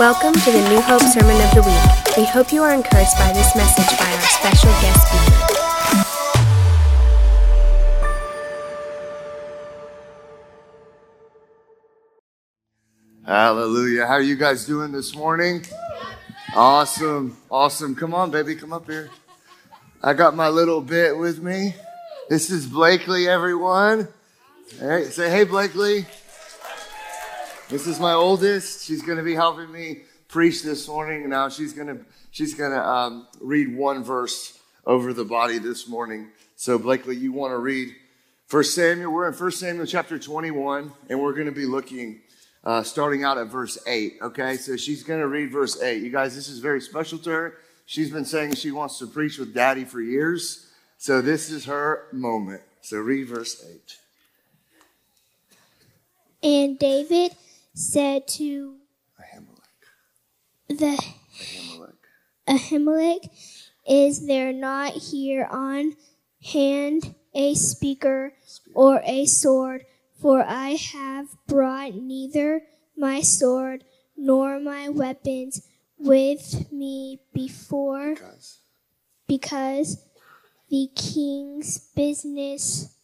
Welcome to the New Hope Sermon of the Week. We hope you are encouraged by this message by our special guest speaker. Hallelujah. How are you guys doing this morning? Awesome. Awesome. Come on, baby. Come up here. I got my little bit with me. This is Blakely, everyone. Hey, say, hey, Blakely. This is my oldest. She's going to be helping me preach this morning. Now she's going to she's going to um, read one verse over the body this morning. So Blakely, you want to read First Samuel? We're in First Samuel chapter 21, and we're going to be looking uh, starting out at verse 8. Okay, so she's going to read verse 8. You guys, this is very special to her. She's been saying she wants to preach with daddy for years. So this is her moment. So read verse 8. And David said to Ahimelech. the Ahimelech. Ahimelech, Is there not here on hand a speaker or a sword? For I have brought neither my sword nor my weapons with me before, Guys. because the king's business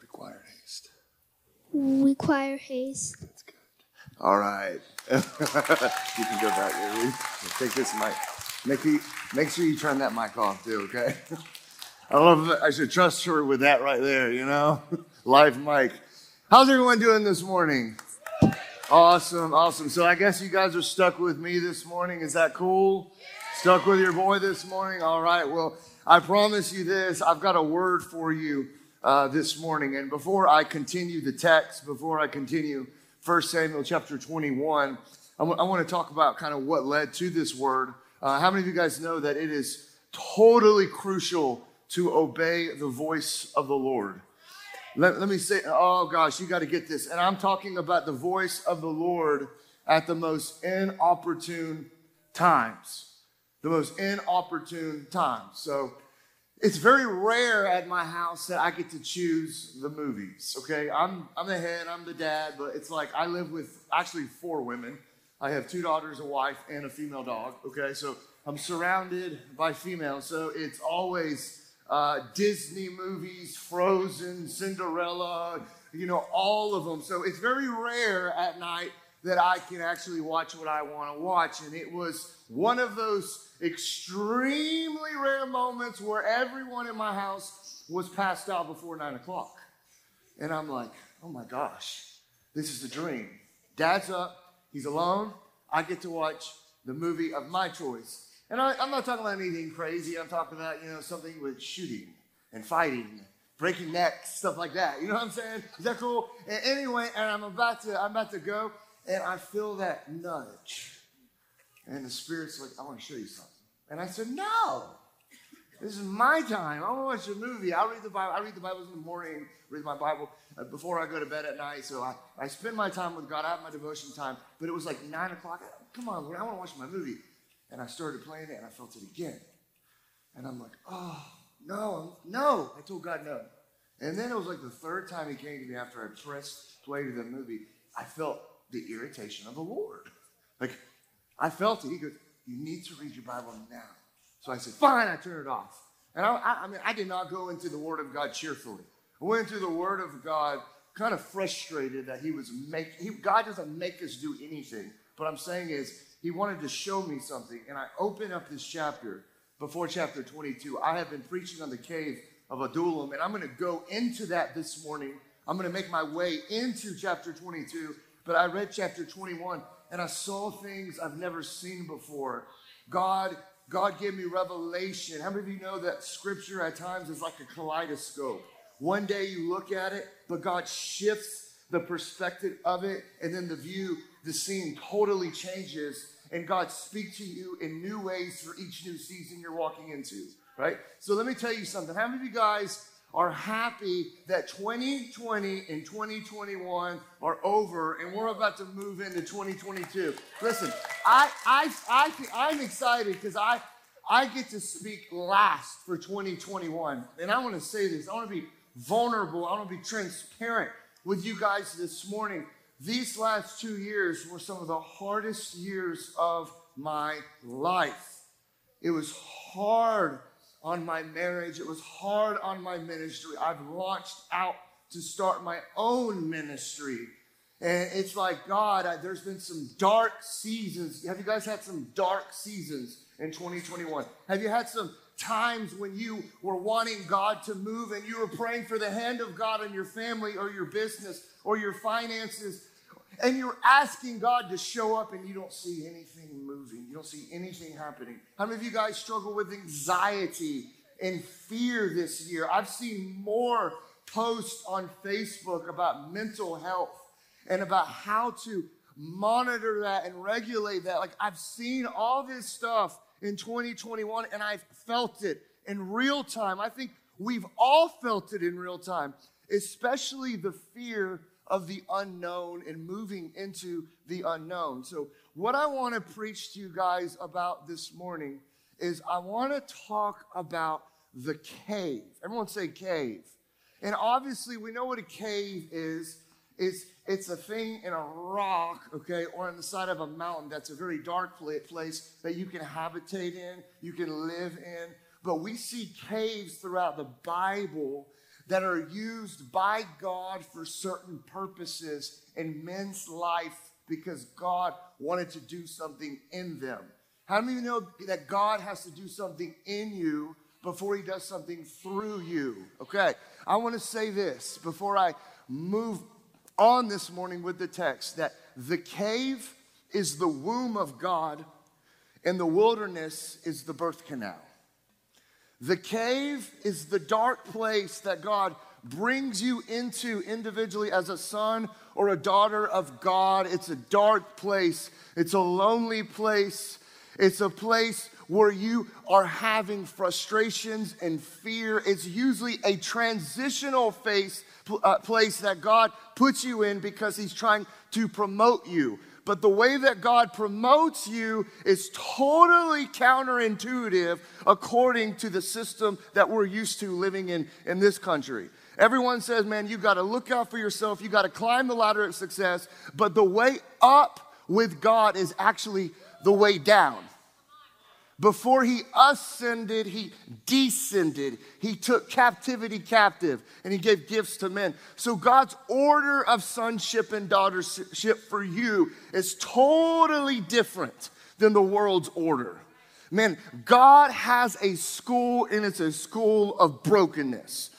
Require haste. Require haste. All right. you can go back. Take this mic. Make, you, make sure you turn that mic off too, okay? I don't know if I should trust her with that right there, you know? Live mic. How's everyone doing this morning? Awesome, awesome. So I guess you guys are stuck with me this morning. Is that cool? Stuck with your boy this morning? All right. Well, I promise you this. I've got a word for you uh, this morning. And before I continue the text, before I continue 1 Samuel chapter 21, I want to talk about kind of what led to this word. Uh, how many of you guys know that it is totally crucial to obey the voice of the Lord? Let, let me say, oh gosh, you got to get this. And I'm talking about the voice of the Lord at the most inopportune times. The most inopportune times. So it's very rare at my house that I get to choose the movies. Okay, I'm I'm the head, I'm the dad, but it's like I live with actually four women. I have two daughters, a wife, and a female dog. Okay, so I'm surrounded by females. So it's always uh, Disney movies, Frozen, Cinderella, you know, all of them. So it's very rare at night that I can actually watch what I want to watch. And it was one of those extremely rare moments where everyone in my house was passed out before nine o'clock. And I'm like, oh my gosh, this is the dream. Dad's up, he's alone. I get to watch the movie of my choice. And I, am not talking about anything crazy. I'm talking about, you know, something with shooting and fighting, breaking necks, stuff like that. You know what I'm saying? Is that cool? Anyway, and I'm about to, I'm about to go, and I feel that nudge. And the Spirit's like, I want to show you something. And I said, No. This is my time. I want to watch a movie. I read the Bible. I read the Bible in the morning, read my Bible uh, before I go to bed at night. So I, I spend my time with God. I have my devotion time. But it was like 9 o'clock. Come on, Lord, I want to watch my movie. And I started playing it and I felt it again. And I'm like, oh, no, no. I told God no. And then it was like the third time he came to me after I pressed play to the movie. I felt the irritation of the Lord. Like, I felt it. He goes, You need to read your Bible now. So I said, Fine, I turn it off. And I, I, I mean, I did not go into the Word of God cheerfully. I went into the Word of God kind of frustrated that he was making, God doesn't make us do anything. But I'm saying is, he wanted to show me something. And I open up this chapter before chapter 22. I have been preaching on the cave of Adullam, and I'm going to go into that this morning. I'm going to make my way into chapter 22. But I read chapter 21, and I saw things I've never seen before. God, God gave me revelation. How many of you know that scripture at times is like a kaleidoscope? One day you look at it, but God shifts the perspective of it, and then the view the scene totally changes and God speaks to you in new ways for each new season you're walking into, right? So let me tell you something. How many of you guys are happy that 2020 and 2021 are over and we're about to move into 2022? Listen, I, I, I, I'm excited because I, I get to speak last for 2021. And I want to say this. I want to be vulnerable. I want to be transparent with you guys this morning these last two years were some of the hardest years of my life. It was hard on my marriage, it was hard on my ministry. I've launched out to start my own ministry. And it's like, God, I, there's been some dark seasons. Have you guys had some dark seasons in 2021? Have you had some times when you were wanting God to move and you were praying for the hand of God in your family or your business or your finances? And you're asking God to show up and you don't see anything moving. You don't see anything happening. How many of you guys struggle with anxiety and fear this year? I've seen more posts on Facebook about mental health and about how to monitor that and regulate that. Like I've seen all this stuff in 2021 and I've felt it in real time. I think we've all felt it in real time, especially the fear of the unknown and moving into the unknown. So, what I want to preach to you guys about this morning is I want to talk about the cave. Everyone say cave. And obviously, we know what a cave is. It's, it's a thing in a rock, okay, or on the side of a mountain that's a very dark place that you can habitate in, you can live in. But we see caves throughout the Bible that are used by God for certain purposes in men's life because God wanted to do something in them. How many of you know that God has to do something in you before he does something through you? Okay, I want to say this before I move on this morning with the text that the cave is the womb of God and the wilderness is the birth canal. The cave is the dark place that God brings you into individually as a son or a daughter of God. It's a dark place, it's a lonely place, it's a place where you are having frustrations and fear. It's usually a transitional phase, uh, place that God puts you in because He's trying to promote you. But the way that God promotes you is totally counterintuitive according to the system that we're used to living in in this country. Everyone says, man, you got to look out for yourself. You got to climb the ladder of success. But the way up with God is actually the way down. Before he ascended, he descended. He took captivity captive and he gave gifts to men. So God's order of sonship and daughtership for you is totally different than the world's order. Man, God has a school and it's a school of brokenness.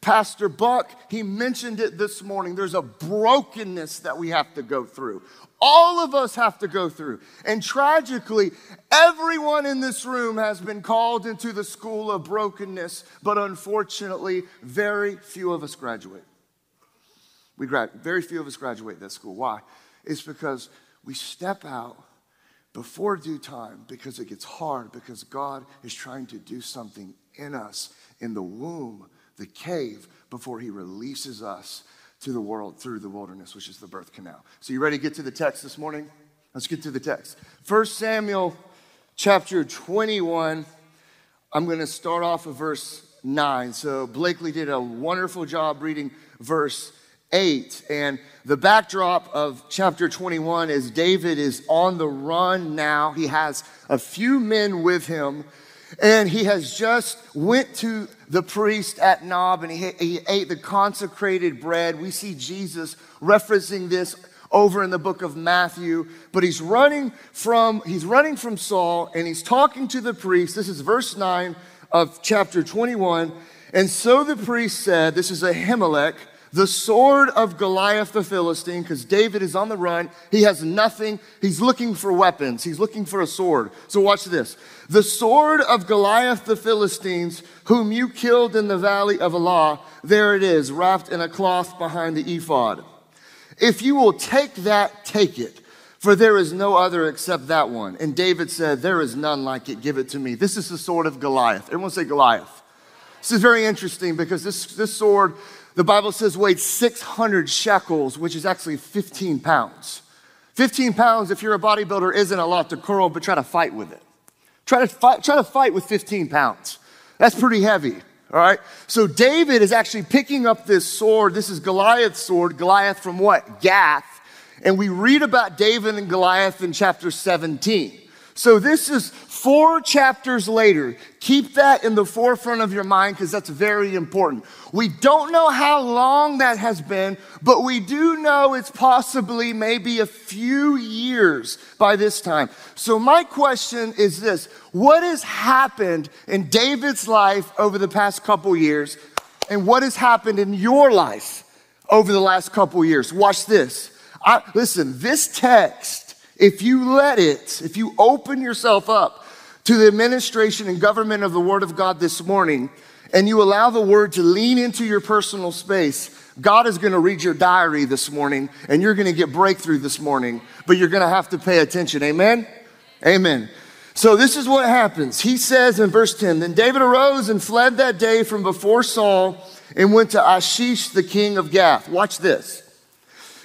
Pastor Buck, he mentioned it this morning. There's a brokenness that we have to go through. All of us have to go through. And tragically, everyone in this room has been called into the school of brokenness, but unfortunately, very few of us graduate. We grad, very few of us graduate that school. Why? It's because we step out before due time because it gets hard, because God is trying to do something in us in the womb, the cave, before He releases us to the world through the wilderness, which is the birth canal. So, you ready to get to the text this morning? Let's get to the text. 1 Samuel chapter 21. I'm going to start off with verse 9. So, Blakely did a wonderful job reading verse 8. And the backdrop of chapter 21 is David is on the run now. He has a few men with him and he has just went to the priest at Nob and he, he ate the consecrated bread. We see Jesus referencing this over in the book of Matthew, but he's running from he's running from Saul and he's talking to the priest. This is verse 9 of chapter 21. And so the priest said, this is Ahimelech, the sword of Goliath the Philistine, because David is on the run. He has nothing. He's looking for weapons. He's looking for a sword. So watch this. The sword of Goliath the Philistines, whom you killed in the valley of Elah, there it is, wrapped in a cloth behind the ephod. If you will take that, take it. For there is no other except that one. And David said, There is none like it. Give it to me. This is the sword of Goliath. Everyone say Goliath. This is very interesting because this, this sword the Bible says weighed 600 shekels, which is actually 15 pounds. 15 pounds, if you're a bodybuilder, isn't a lot to curl, but try to fight with it. Try to fight, try to fight with 15 pounds. That's pretty heavy. All right. So David is actually picking up this sword. This is Goliath's sword. Goliath from what? Gath. and we read about David and Goliath in chapter 17. So this is four chapters later. Keep that in the forefront of your mind because that's very important. We don't know how long that has been, but we do know it's possibly maybe a few years by this time. So my question is this. What has happened in David's life over the past couple years? And what has happened in your life over the last couple years? Watch this. I, listen, this text, if you let it, if you open yourself up to the administration and government of the Word of God this morning, and you allow the Word to lean into your personal space, God is going to read your diary this morning, and you're going to get breakthrough this morning, but you're going to have to pay attention. Amen? Amen. So this is what happens. He says in verse 10 Then David arose and fled that day from before Saul and went to Achish, the king of Gath. Watch this.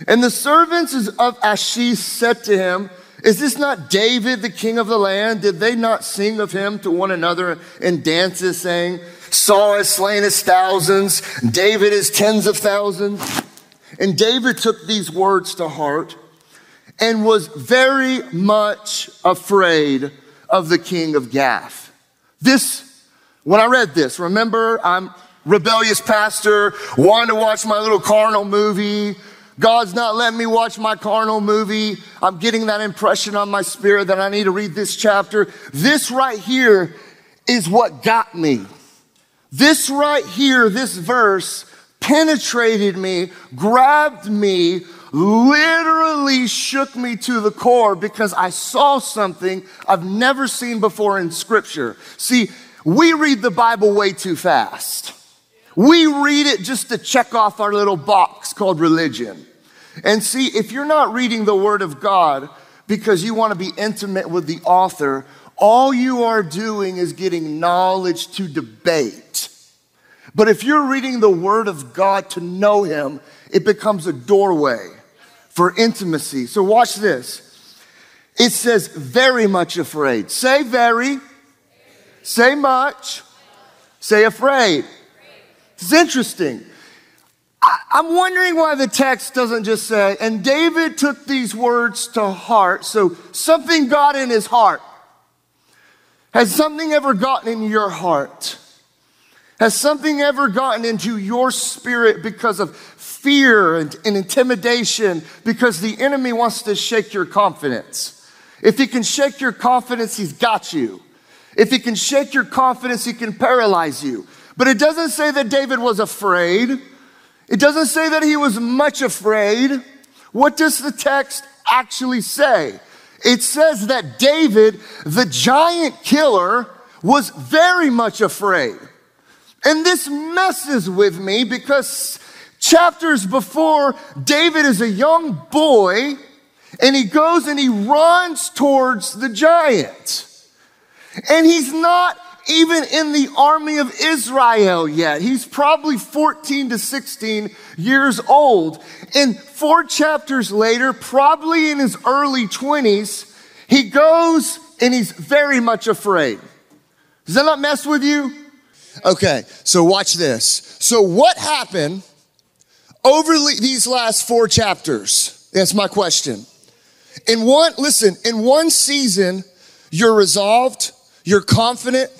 And the servants of Achish said to him, Is this not David, the king of the land? Did they not sing of him to one another in dances, saying, Saul has slain his thousands, David his tens of thousands? And David took these words to heart and was very much afraid of the king of Gath. This, when I read this, remember, I'm rebellious pastor, wanting to watch my little carnal movie. God's not letting me watch my carnal movie. I'm getting that impression on my spirit that I need to read this chapter. This right here is what got me. This right here, this verse penetrated me, grabbed me, literally shook me to the core because I saw something I've never seen before in scripture. See, we read the Bible way too fast. We read it just to check off our little box called religion. And see, if you're not reading the Word of God because you want to be intimate with the author, all you are doing is getting knowledge to debate. But if you're reading the Word of God to know Him, it becomes a doorway for intimacy. So watch this. It says, very much afraid. Say very. Say much. Say afraid. It's interesting. I'm wondering why the text doesn't just say, and David took these words to heart. So something got in his heart. Has something ever gotten in your heart? Has something ever gotten into your spirit because of fear and, and, intimidation? Because the enemy wants to shake your confidence. If he can shake your confidence, he's got you. If he can shake your confidence, he can paralyze you. But it doesn't say that David was afraid. It doesn't say that he was much afraid. What does the text actually say? It says that David, the giant killer, was very much afraid. And this messes with me because chapters before, David is a young boy and he goes and he runs towards the giant. And he's not even in the army of Israel yet. He's probably 14 to 16 years old. And four chapters later, probably in his early 20s, he goes and he's very much afraid. Does that not mess with you? Okay, so watch this. So, what happened over these last four chapters? That's my question. In one, listen, in one season, you're resolved, you're confident,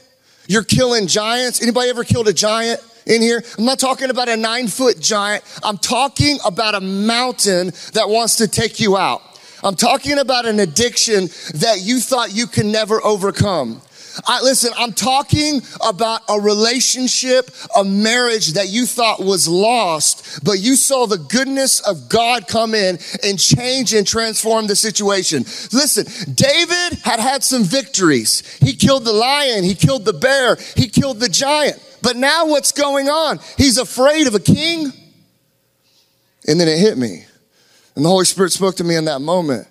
you're killing giants. Anybody ever killed a giant in here? I'm not talking about a nine foot giant. I'm talking about a mountain that wants to take you out. I'm talking about an addiction that you thought you can never overcome. I, listen, I'm talking about a relationship, a marriage that you thought was lost, but you saw the goodness of God come in and change and transform the situation. Listen, David had had some victories. He killed the lion, he killed the bear, he killed the giant. But now what's going on? He's afraid of a king. And then it hit me. And the Holy Spirit spoke to me in that moment.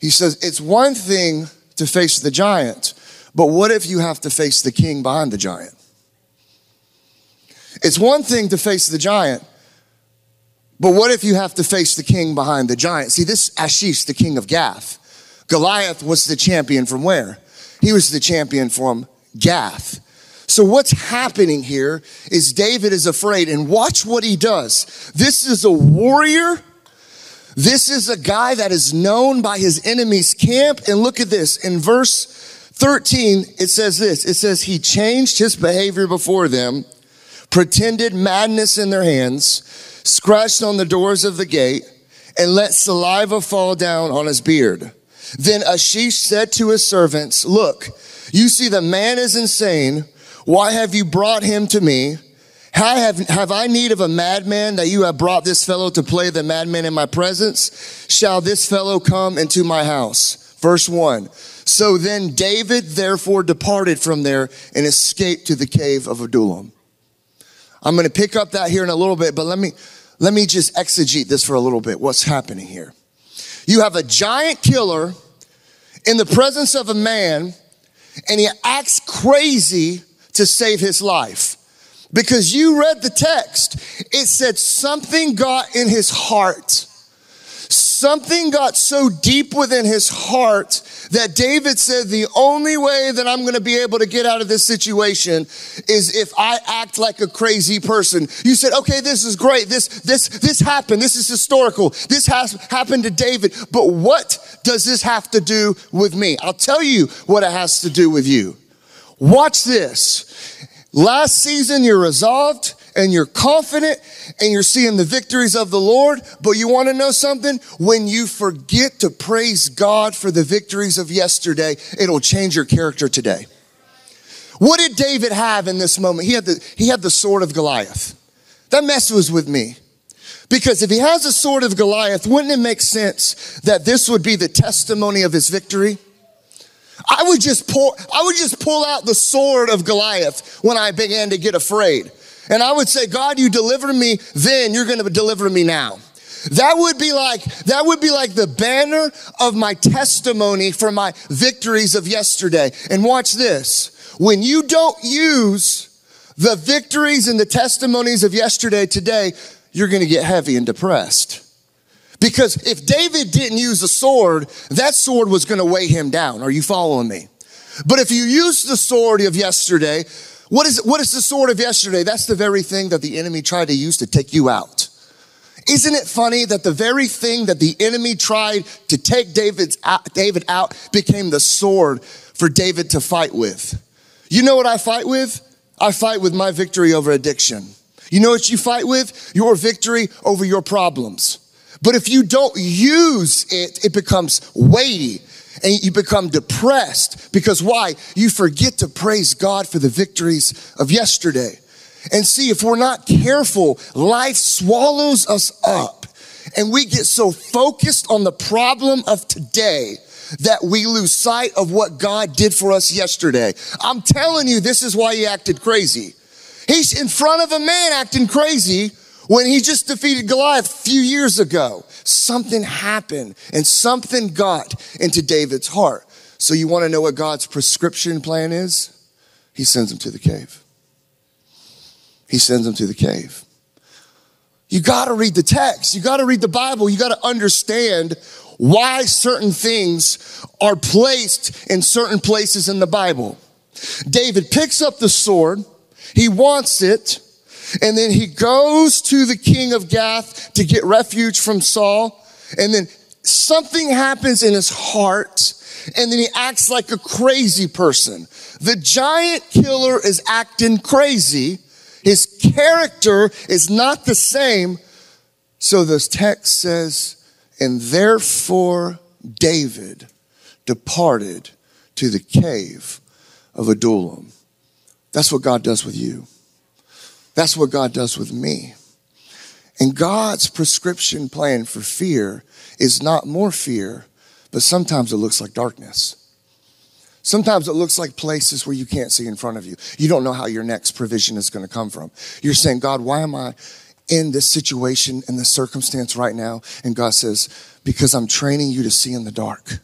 He says, It's one thing to face the giant, but what if you have to face the king behind the giant? It's one thing to face the giant, but what if you have to face the king behind the giant? See, this Ashish, the king of Gath, Goliath was the champion from where? He was the champion from Gath. So what's happening here is David is afraid and watch what he does. This is a warrior This is a guy that is known by his enemy's camp. And look at this. In verse 13, it says this. It says, he changed his behavior before them, pretended madness in their hands, scratched on the doors of the gate, and let saliva fall down on his beard. Then Achish said to his servants, look, you see the man is insane. Why have you brought him to me? Have, have I need of a madman that you have brought this fellow to play the madman in my presence? Shall this fellow come into my house? Verse one. So then David therefore departed from there and escaped to the cave of Adullam. I'm going to pick up that here in a little bit, but let me, let me just exegete this for a little bit. What's happening here? You have a giant killer in the presence of a man and he acts crazy to save his life. Because you read the text, it said something got in his heart. Something got so deep within his heart that David said, the only way that I'm going to be able to get out of this situation is if I act like a crazy person. You said, okay, this is great. This, this, this happened. This is historical. This has happened to David. But what does this have to do with me? I'll tell you what it has to do with you. Watch this. Last season, you're resolved and you're confident and you're seeing the victories of the Lord. But you want to know something? When you forget to praise God for the victories of yesterday, it'll change your character today. What did David have in this moment? He had the, he had the sword of Goliath. That messes with me. Because if he has a sword of Goliath, wouldn't it make sense that this would be the testimony of his victory? I would just pull, I would just pull out the sword of Goliath when I began to get afraid. And I would say, God, you delivered me then, you're to deliver me now. That would be like, that would be like the banner of my testimony for my victories of yesterday. And watch this. When you don't use the victories and the testimonies of yesterday today, you're to get heavy and depressed. Because if David didn't use a sword, that sword was to weigh him down. Are you following me? But if you use the sword of yesterday, what is, what is the sword of yesterday? That's the very thing that the enemy tried to use to take you out. Isn't it funny that the very thing that the enemy tried to take David's, David out became the sword for David to fight with? You know what I fight with? I fight with my victory over addiction. You know what you fight with? Your victory over your problems. But if you don't use it, it becomes weighty and you become depressed because why? You forget to praise God for the victories of yesterday. And see, if we're not careful, life swallows us up and we get so focused on the problem of today that we lose sight of what God did for us yesterday. I'm telling you, this is why he acted crazy. He's in front of a man acting crazy when he just defeated Goliath a few years ago, something happened and something got into David's heart. So you want to know what God's prescription plan is? He sends him to the cave. He sends him to the cave. You got to read the text. You got to read the Bible. You got to understand why certain things are placed in certain places in the Bible. David picks up the sword. He wants it. And then he goes to the king of Gath to get refuge from Saul. And then something happens in his heart. And then he acts like a crazy person. The giant killer is acting crazy. His character is not the same. So the text says, and therefore David departed to the cave of Adullam. That's what God does with you. That's what God does with me. And God's prescription plan for fear is not more fear, but sometimes it looks like darkness. Sometimes it looks like places where you can't see in front of you. You don't know how your next provision is going to come from. You're saying, God, why am I in this situation, in this circumstance right now? And God says, because I'm training you to see in the dark.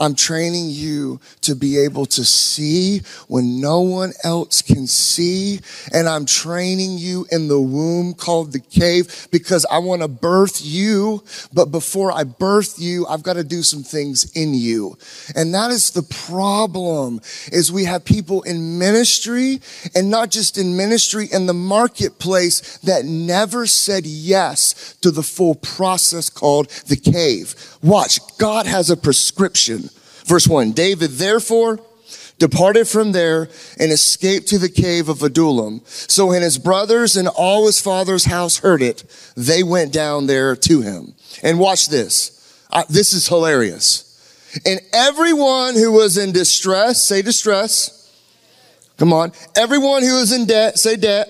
I'm training you to be able to see when no one else can see. And I'm training you in the womb called the cave because I want to birth you. But before I birth you, I've got to do some things in you. And that is the problem is we have people in ministry and not just in ministry in the marketplace that never said yes to the full process called the cave. Watch. God has a prescription Verse 1 David, therefore, departed from there and escaped to the cave of Adullam. So when his brothers and all his father's house heard it, they went down there to him. And watch this. This is hilarious. And everyone who was in distress, say distress. Come on. Everyone who was in debt, say debt.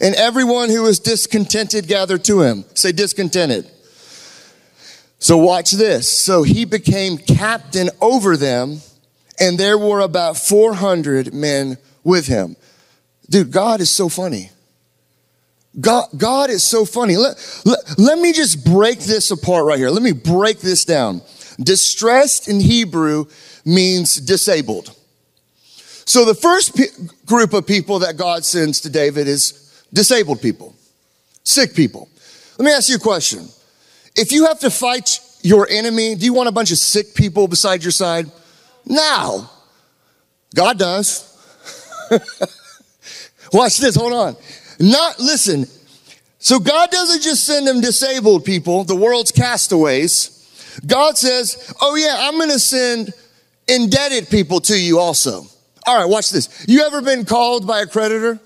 And everyone who was discontented gathered to him. Say discontented. So watch this. So he became captain over them, and there were about 400 men with him. Dude, God is so funny. God, God is so funny. Let, let, let me just break this apart right here. Let me break this down. Distressed in Hebrew means disabled. So the first group of people that God sends to David is disabled people, sick people. Let me ask you a question. If you have to fight your enemy, do you want a bunch of sick people beside your side? No. God does. Watch this, hold on. Not, listen. So God doesn't just send them disabled people, the world's castaways. God says, oh yeah, I'm gonna send indebted people to you also. All right, watch this. You ever been called by a creditor?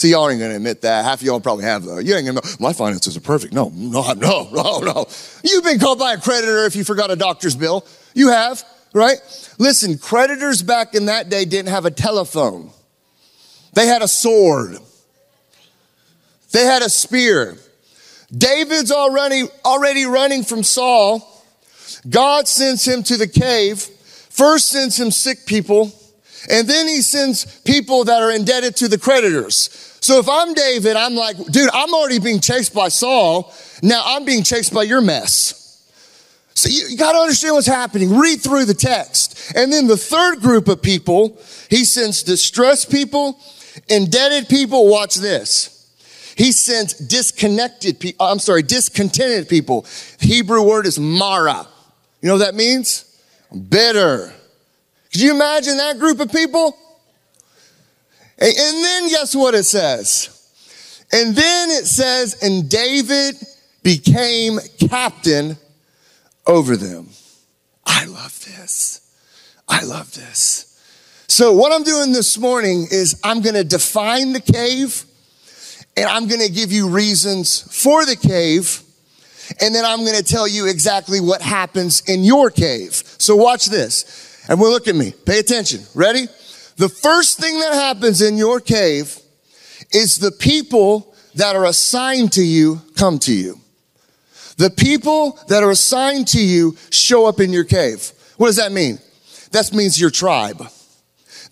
See, y'all ain't gonna admit that. Half of y'all probably have though. You ain't gonna know, my finances are perfect. No, no, no, no, no. You've been called by a creditor if you forgot a doctor's bill. You have, right? Listen, creditors back in that day didn't have a telephone. They had a sword. They had a spear. David's already, already running from Saul. God sends him to the cave. First sends him sick people. And then he sends people that are indebted to the creditors. So if I'm David, I'm like, dude, I'm already being chased by Saul. Now I'm being chased by your mess. So you, you got to understand what's happening. Read through the text. And then the third group of people, he sends distressed people, indebted people. Watch this. He sends disconnected people. Uh, I'm sorry, discontented people. Hebrew word is mara. You know what that means? Bitter. Could you imagine that group of people? And then guess what it says? And then it says, and David became captain over them. I love this. I love this. So what I'm doing this morning is I'm going to define the cave and I'm going to give you reasons for the cave. And then I'm going to tell you exactly what happens in your cave. So watch this. And we'll look at me. Pay attention. Ready? The first thing that happens in your cave is the people that are assigned to you come to you. The people that are assigned to you show up in your cave. What does that mean? That means your tribe.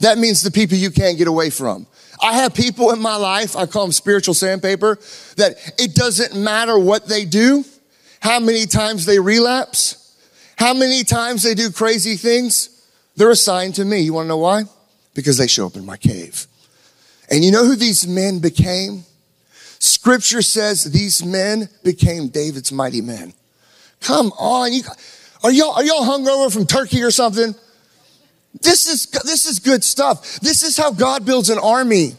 That means the people you can't get away from. I have people in my life, I call them spiritual sandpaper, that it doesn't matter what they do, how many times they relapse, how many times they do crazy things, they're assigned to me. You wanna know why? Because they show up in my cave. And you know who these men became? Scripture says these men became David's mighty men. Come on. You, are y'all, are y'all hungover from Turkey or something? This is, this is good stuff. This is how God builds an army.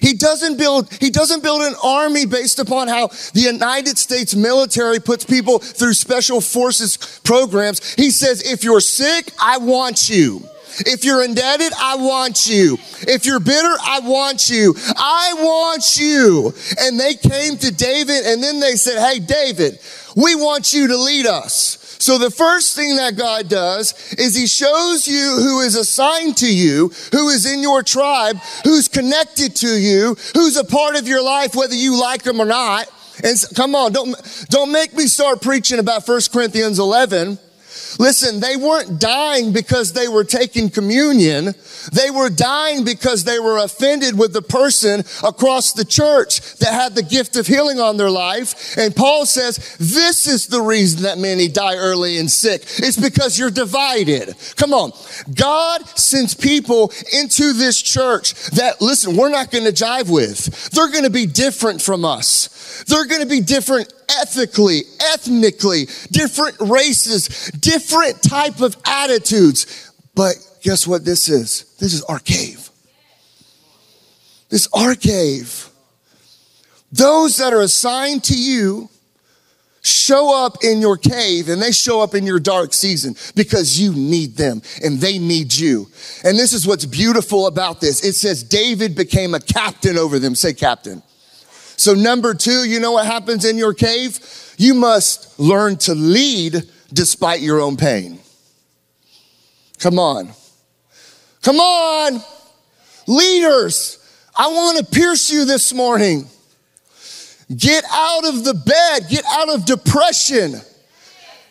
He doesn't build, he doesn't build an army based upon how the United States military puts people through special forces programs. He says, if you're sick, I want you. If you're indebted, I want you. If you're bitter, I want you. I want you. And they came to David and then they said, Hey, David, we want you to lead us. So the first thing that God does is he shows you who is assigned to you, who is in your tribe, who's connected to you, who's a part of your life, whether you like them or not. And come on, don't, don't make me start preaching about 1 Corinthians 11 Listen, they weren't dying because they were taking communion. They were dying because they were offended with the person across the church that had the gift of healing on their life. And Paul says, this is the reason that many die early and sick. It's because you're divided. Come on. God sends people into this church that, listen, we're not going to jive with. They're going to be different from us. They're going to be different ethically, ethnically, different races, different type of attitudes. But guess what this is? This is our cave. This our cave. Those that are assigned to you show up in your cave and they show up in your dark season because you need them and they need you. And this is what's beautiful about this. It says David became a captain over them. Say captain. So number two, you know what happens in your cave? You must learn to lead despite your own pain. Come on. Come on. Leaders, I want to pierce you this morning. Get out of the bed. Get out of depression.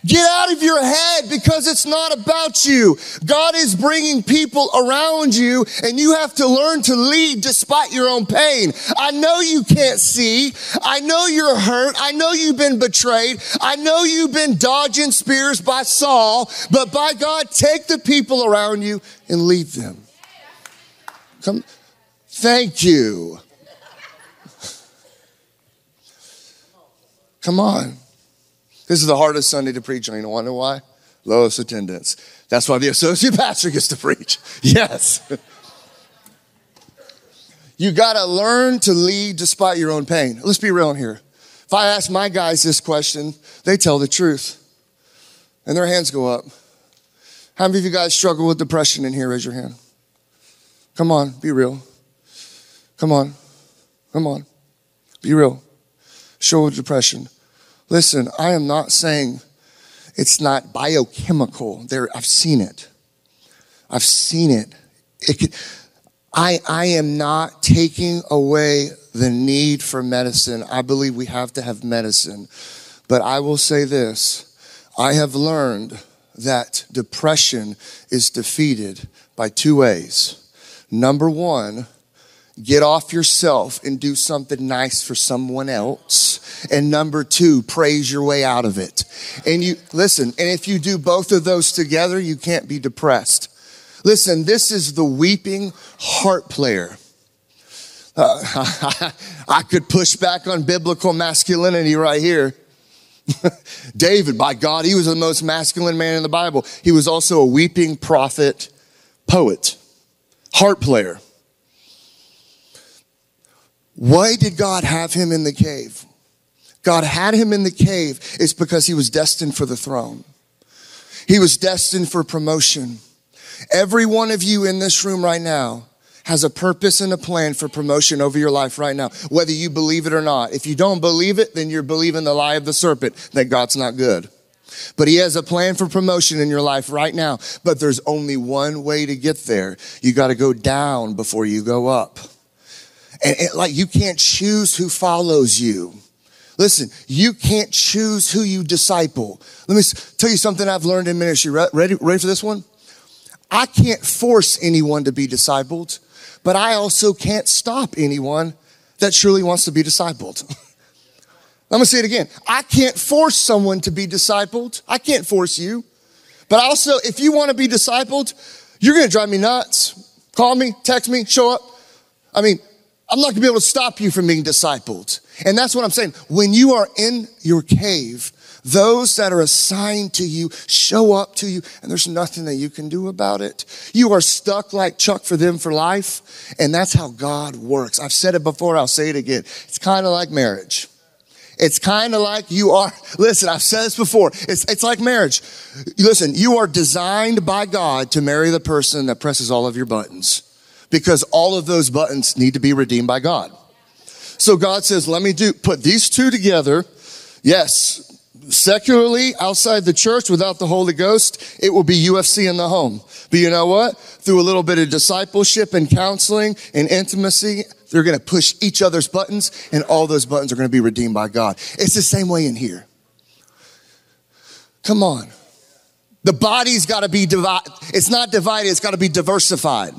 Get out of your head because it's not about you. God is bringing people around you and you have to learn to lead despite your own pain. I know you can't see. I know you're hurt. I know you've been betrayed. I know you've been dodging spears by Saul, but by God, take the people around you and lead them. Come. Thank you. Come on. This is the hardest Sunday to preach on. You want to know why? Lowest attendance. That's why the associate pastor gets to preach. Yes. you got to learn to lead despite your own pain. Let's be real here. If I ask my guys this question, they tell the truth. And their hands go up. How many of you guys struggle with depression in here? Raise your hand. Come on, be real. Come on. Come on. Be real. Struggle with depression. Listen, I am not saying it's not biochemical. There, I've seen it. I've seen it. it could, I, I am not taking away the need for medicine. I believe we have to have medicine. But I will say this I have learned that depression is defeated by two ways. Number one, get off yourself and do something nice for someone else. And number two, praise your way out of it. And you, listen, and if you do both of those together, you can't be depressed. Listen, this is the weeping heart player. Uh, I could push back on biblical masculinity right here. David, by God, he was the most masculine man in the Bible. He was also a weeping prophet, poet, heart player. Why did God have him in the cave? God had him in the cave It's because he was destined for the throne. He was destined for promotion. Every one of you in this room right now has a purpose and a plan for promotion over your life right now, whether you believe it or not. If you don't believe it, then you're believing the lie of the serpent that God's not good. But he has a plan for promotion in your life right now. But there's only one way to get there. You got to go down before you go up. And, and like you can't choose who follows you. Listen, you can't choose who you disciple. Let me tell you something I've learned in ministry. Ready, ready for this one? I can't force anyone to be discipled, but I also can't stop anyone that truly wants to be discipled. I'm gonna say it again. I can't force someone to be discipled. I can't force you. But also, if you want to be discipled, you're gonna drive me nuts. Call me, text me, show up. I mean, I'm not gonna be able to stop you from being discipled. And that's what I'm saying. When you are in your cave, those that are assigned to you show up to you and there's nothing that you can do about it. You are stuck like Chuck for them for life. And that's how God works. I've said it before. I'll say it again. It's kind of like marriage. It's kind of like you are, listen, I've said this before. It's, it's like marriage. Listen, you are designed by God to marry the person that presses all of your buttons because all of those buttons need to be redeemed by God. So God says, let me do, put these two together. Yes, secularly outside the church without the Holy Ghost, it will be UFC in the home. But you know what? Through a little bit of discipleship and counseling and intimacy, they're going to push each other's buttons and all those buttons are going to be redeemed by God. It's the same way in here. Come on. The body's got to be divided. It's not divided, it's got to be diversified.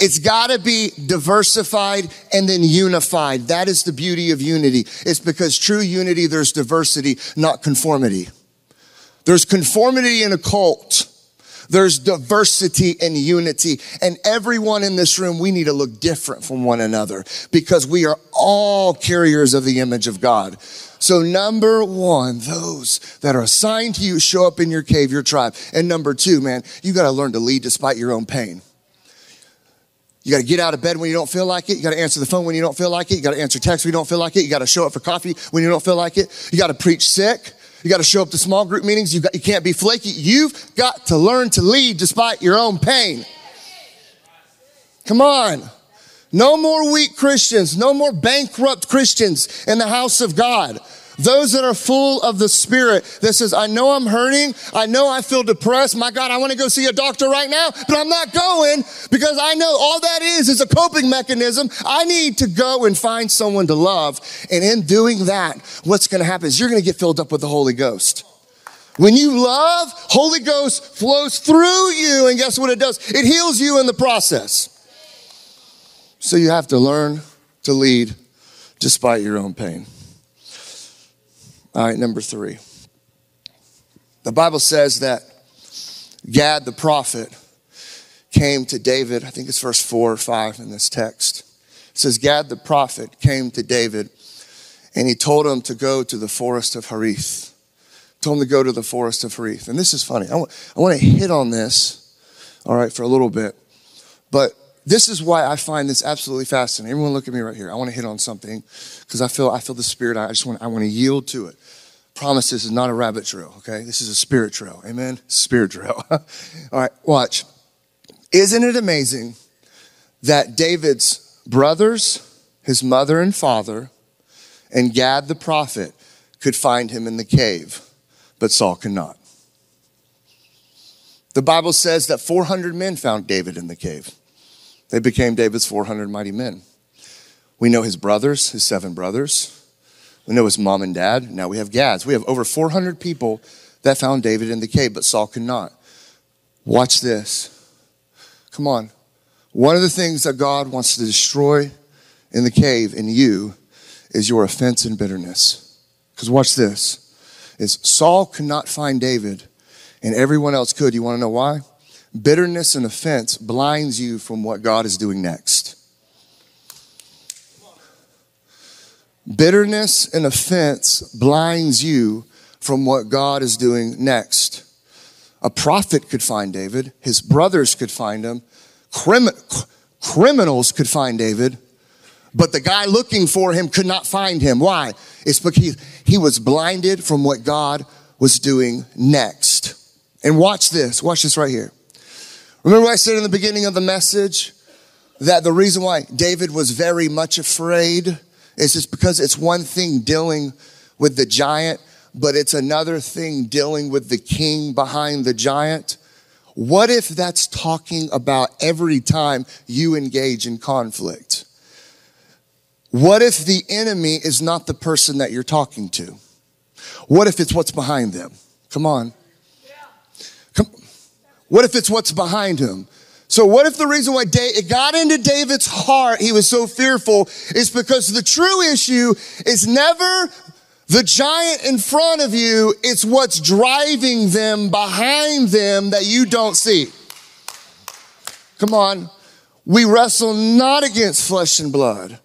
It's got to be diversified and then unified. That is the beauty of unity. It's because true unity, there's diversity, not conformity. There's conformity in a cult. There's diversity and unity. And everyone in this room, we need to look different from one another because we are all carriers of the image of God. So number one, those that are assigned to you show up in your cave, your tribe. And number two, man, you got to learn to lead despite your own pain. You got to get out of bed when you don't feel like it. You got to answer the phone when you don't feel like it. You got to answer text when you don't feel like it. You got to show up for coffee when you don't feel like it. You got to preach sick. You got to show up to small group meetings. You, got, you can't be flaky. You've got to learn to lead despite your own pain. Come on. No more weak Christians. No more bankrupt Christians in the house of God. Those that are full of the Spirit that says, I know I'm hurting. I know I feel depressed. My God, I want to go see a doctor right now, but I'm not going because I know all that is is a coping mechanism. I need to go and find someone to love. And in doing that, what's going to happen is you're going to get filled up with the Holy Ghost. When you love, Holy Ghost flows through you, and guess what it does? It heals you in the process. So you have to learn to lead despite your own pain. All right, number three. The Bible says that Gad the prophet came to David. I think it's verse four or five in this text. It says, Gad the prophet came to David and he told him to go to the forest of Harith. Told him to go to the forest of Harith. And this is funny. I want, I want to hit on this, all right, for a little bit. But this is why I find this absolutely fascinating. Everyone look at me right here. I want to hit on something because I feel I feel the spirit. I just want I want to yield to it. Promise this is not a rabbit trail, okay? This is a spirit trail. Amen. Spirit trail. All right, watch. Isn't it amazing that David's brothers, his mother and father, and Gad the prophet could find him in the cave, but Saul could not? The Bible says that 400 men found David in the cave. They became David's 400 mighty men. We know his brothers, his seven brothers. We know his mom and dad. Now we have Gads. We have over 400 people that found David in the cave, but Saul could not. Watch this. Come on. One of the things that God wants to destroy in the cave in you is your offense and bitterness. Because watch this. Is Saul could not find David and everyone else could. You want to know why? Bitterness and offense blinds you from what God is doing next. Bitterness and offense blinds you from what God is doing next. A prophet could find David, his brothers could find him, Crim- criminals could find David, but the guy looking for him could not find him. Why? It's because he was blinded from what God was doing next. And watch this, watch this right here. Remember I said in the beginning of the message that the reason why David was very much afraid is just because it's one thing dealing with the giant, but it's another thing dealing with the king behind the giant. What if that's talking about every time you engage in conflict? What if the enemy is not the person that you're talking to? What if it's what's behind them? Come on. What if it's what's behind him? So what if the reason why it got into David's heart, he was so fearful, is because the true issue is never the giant in front of you, it's what's driving them behind them that you don't see. Come on. We wrestle not against flesh and blood,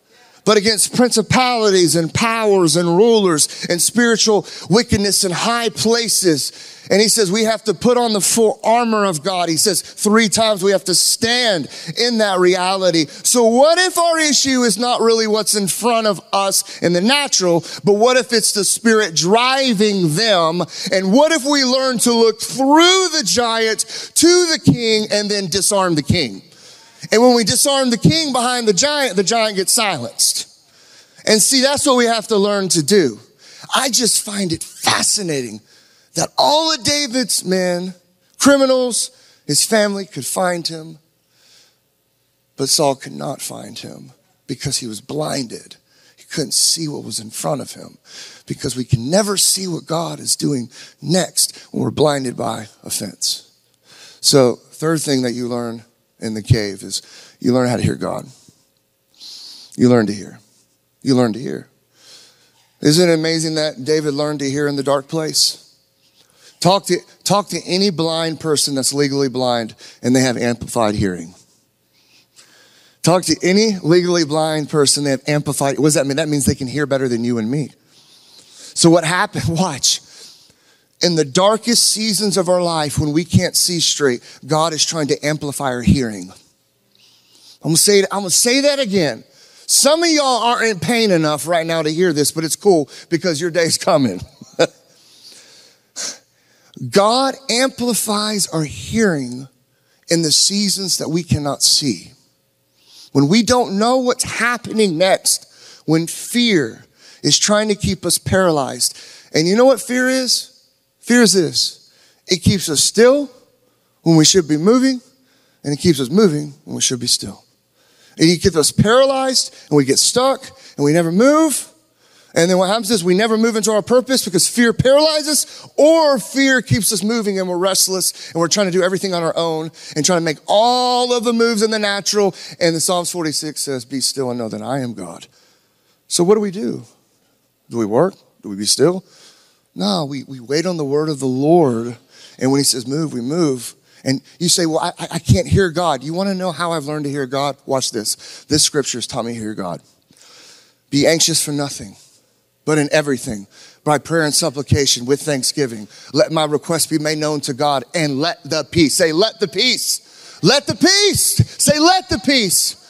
but against principalities and powers and rulers and spiritual wickedness in high places. And he says we have to put on the full armor of God. He says three times we have to stand in that reality. So what if our issue is not really what's in front of us in the natural, but what if it's the spirit driving them? And what if we learn to look through the giants to the king and then disarm the king? And when we disarm the king behind the giant, the giant gets silenced. And see, that's what we have to learn to do. I just find it fascinating that all of David's men, criminals, his family could find him, but Saul could not find him because he was blinded. He couldn't see what was in front of him because we can never see what God is doing next when we're blinded by offense. So, third thing that you learn in the cave is you learn how to hear God. You learn to hear. You learn to hear. Isn't it amazing that David learned to hear in the dark place? Talk to, talk to any blind person that's legally blind and they have amplified hearing. Talk to any legally blind person, that amplified. What does that mean? That means they can hear better than you and me. So what happened? Watch. In the darkest seasons of our life, when we can't see straight, God is trying to amplify our hearing. I'm gonna say, I'm gonna say that again. Some of y'all aren't in pain enough right now to hear this, but it's cool because your day's coming. God amplifies our hearing in the seasons that we cannot see. When we don't know what's happening next, when fear is trying to keep us paralyzed. And you know what fear is? Fear is this. It keeps us still when we should be moving, and it keeps us moving when we should be still. And it keeps us paralyzed, and we get stuck, and we never move. And then what happens is we never move into our purpose because fear paralyzes or fear keeps us moving and we're restless and we're trying to do everything on our own and trying to make all of the moves in the natural. And the Psalms 46 says, be still and know that I am God. So what do we do? Do we work? Do we be still? No, we, we wait on the word of the Lord. And when he says move, we move. And you say, well, I, I can't hear God. You want to know how I've learned to hear God? Watch this. This scripture has taught me to hear God. Be anxious for nothing but in everything, by prayer and supplication with thanksgiving. Let my request be made known to God and let the peace. Say, let the peace. Let the peace. Say, let the peace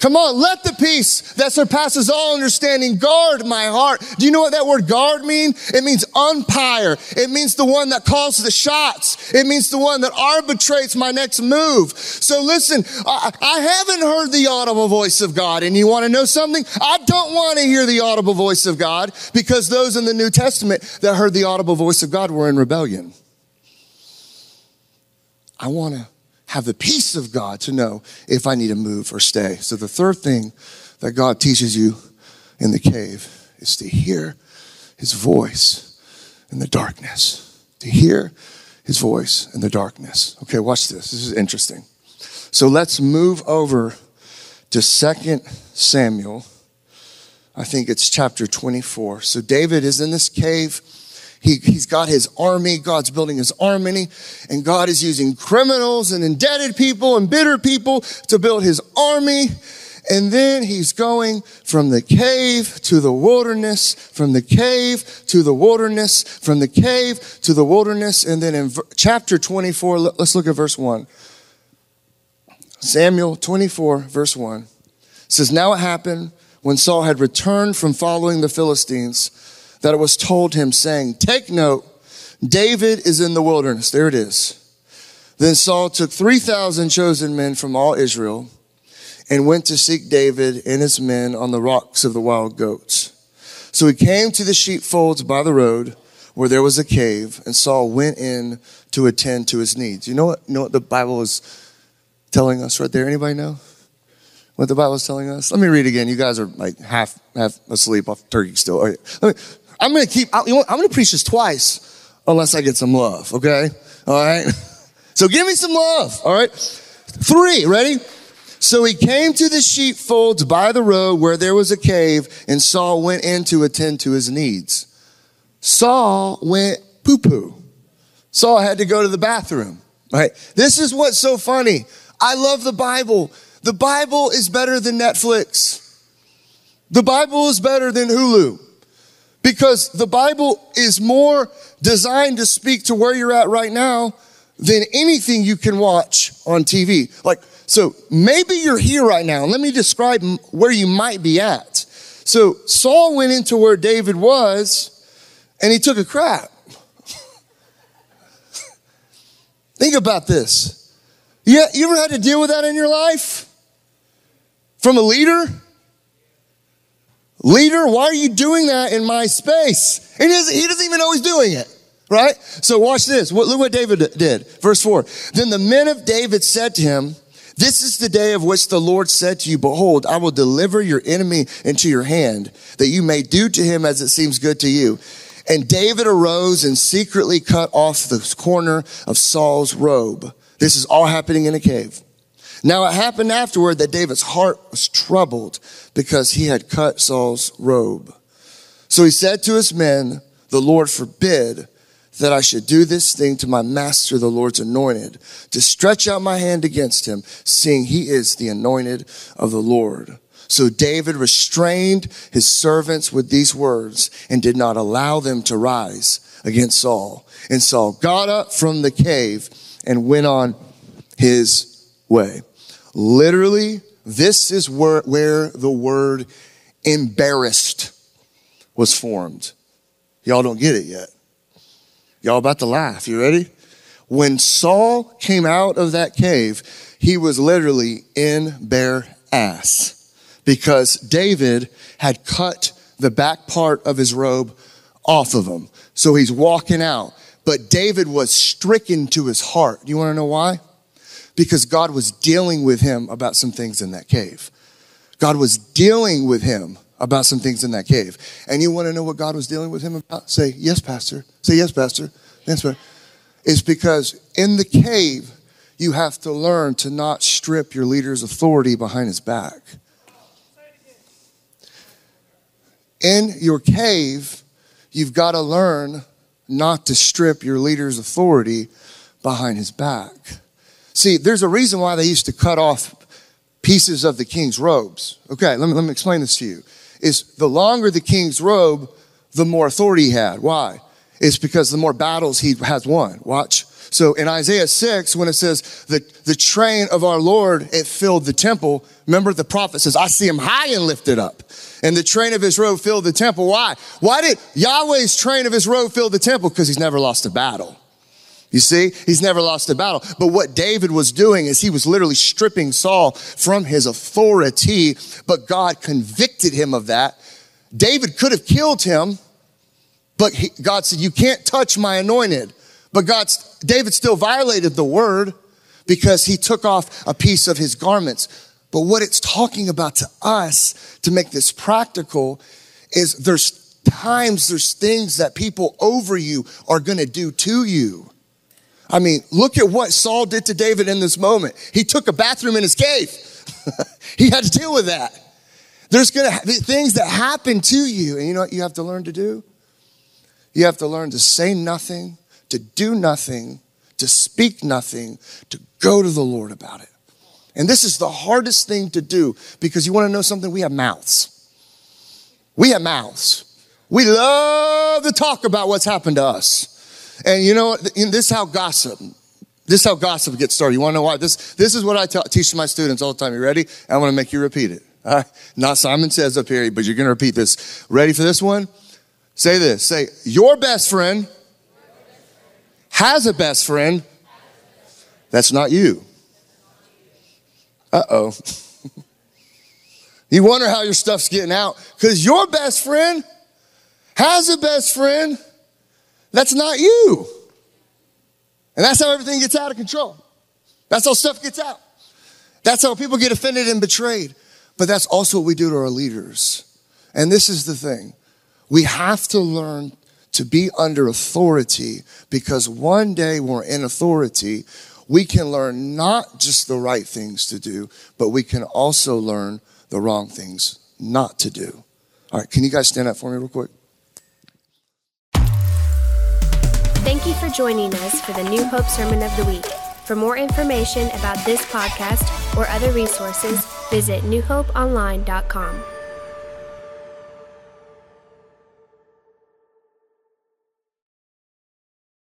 Come on, let the peace that surpasses all understanding guard my heart. Do you know what that word guard mean? It means umpire. It means the one that calls the shots. It means the one that arbitrates my next move. So listen, I, I haven't heard the audible voice of God. And you want to know something? I don't want to hear the audible voice of God because those in the New Testament that heard the audible voice of God were in rebellion. I want to have the peace of God to know if I need to move or stay. So the third thing that God teaches you in the cave is to hear his voice in the darkness. To hear his voice in the darkness. Okay, watch this. This is interesting. So let's move over to Second Samuel. I think it's chapter 24. So David is in this cave he, he's got his army. God's building his army. And God is using criminals and indebted people and bitter people to build his army. And then he's going from the cave to the wilderness, from the cave to the wilderness, from the cave to the wilderness. And then in chapter 24, let's look at verse 1. Samuel 24, verse 1 says, Now it happened when Saul had returned from following the Philistines that it was told him, saying, Take note, David is in the wilderness. There it is. Then Saul took 3,000 chosen men from all Israel and went to seek David and his men on the rocks of the wild goats. So he came to the sheepfolds by the road where there was a cave, and Saul went in to attend to his needs. You know what, you know what the Bible is telling us right there? Anybody know? What the Bible is telling us? Let me read again. You guys are like half half asleep off turkey still. Right. Me, I'm going to keep, you know I'm going to preach this twice unless I get some love, okay? All right? So give me some love, all right? Three, ready? So he came to the sheepfolds by the road where there was a cave, and Saul went in to attend to his needs. Saul went poo poo. Saul had to go to the bathroom, right? This is what's so funny. I love the Bible. The Bible is better than Netflix. The Bible is better than Hulu. Because the Bible is more designed to speak to where you're at right now than anything you can watch on TV. Like, so maybe you're here right now. Let me describe where you might be at. So Saul went into where David was and he took a crap. Think about this. Yeah, you ever had to deal with that in your life? From a leader? Leader, why are you doing that in my space? And he doesn't, he doesn't even know he's doing it. Right? So watch this. Look what David did. Verse 4. Then the men of David said to him, This is the day of which the Lord said to you, behold, I will deliver your enemy into your hand that you may do to him as it seems good to you. And David arose and secretly cut off the corner of Saul's robe. This is all happening in a cave. Now it happened afterward that David's heart was troubled because he had cut Saul's robe. So he said to his men, the Lord forbid that I should do this thing to my master, the Lord's anointed, to stretch out my hand against him, seeing he is the anointed of the Lord. So David restrained his servants with these words and did not allow them to rise against Saul. And Saul got up from the cave and went on his way. Literally, this is where, where the word embarrassed was formed. Y'all don't get it yet. Y'all about to laugh. You ready? When Saul came out of that cave, he was literally in bare ass because David had cut the back part of his robe off of him. So he's walking out. But David was stricken to his heart. Do you want to know why? Because God was dealing with him about some things in that cave. God was dealing with him about some things in that cave. And you want to know what God was dealing with him about? Say, yes, Pastor. Say, yes, Pastor. Yes, Pastor. It's because in the cave, you have to learn to not strip your leader's authority behind his back. in your cave, you've got to learn not to strip your leader's authority behind his back. See, there's a reason why they used to cut off pieces of the king's robes. Okay, let me, let me explain this to you. Is the longer the king's robe, the more authority he had. Why? It's because the more battles he has won. Watch. So in Isaiah 6, when it says the, the train of our Lord, it filled the temple. Remember the prophet says, I see him high and lifted up. And the train of his robe filled the temple. Why? Why did Yahweh's train of his robe fill the temple? Because he's never lost a battle. You see, he's never lost a battle. But what David was doing is he was literally stripping Saul from his authority, but God convicted him of that. David could have killed him, but he, God said, you can't touch my anointed. But God, David still violated the word because he took off a piece of his garments. But what it's talking about to us to make this practical is there's times, there's things that people over you are going to do to you. I mean, look at what Saul did to David in this moment. He took a bathroom in his cave. he had to deal with that. There's going to be things that happen to you. And you know what you have to learn to do? You have to learn to say nothing, to do nothing, to speak nothing, to go to the Lord about it. And this is the hardest thing to do because you want to know something? We have mouths. We have mouths. We love to talk about what's happened to us. And you know, this is how gossip, this is how gossip gets started. You want to know why? This, this is what I tell, teach my students all the time. You ready? I want to make you repeat it. All right? Not Simon says up here, but you're going to repeat this. Ready for this one? Say this. Say, your best friend has a best friend. That's not you. Uh oh. you wonder how your stuff's getting out because your best friend has a best friend that's not you. And that's how everything gets out of control. That's how stuff gets out. That's how people get offended and betrayed. But that's also what we do to our leaders. And this is the thing we have to learn to be under authority because one day when we're in authority, we can learn not just the right things to do, but we can also learn the wrong things not to do. All right, can you guys stand up for me real quick? Thank you for joining us for the New Hope Sermon of the Week. For more information about this podcast or other resources, visit newhopeonline.com.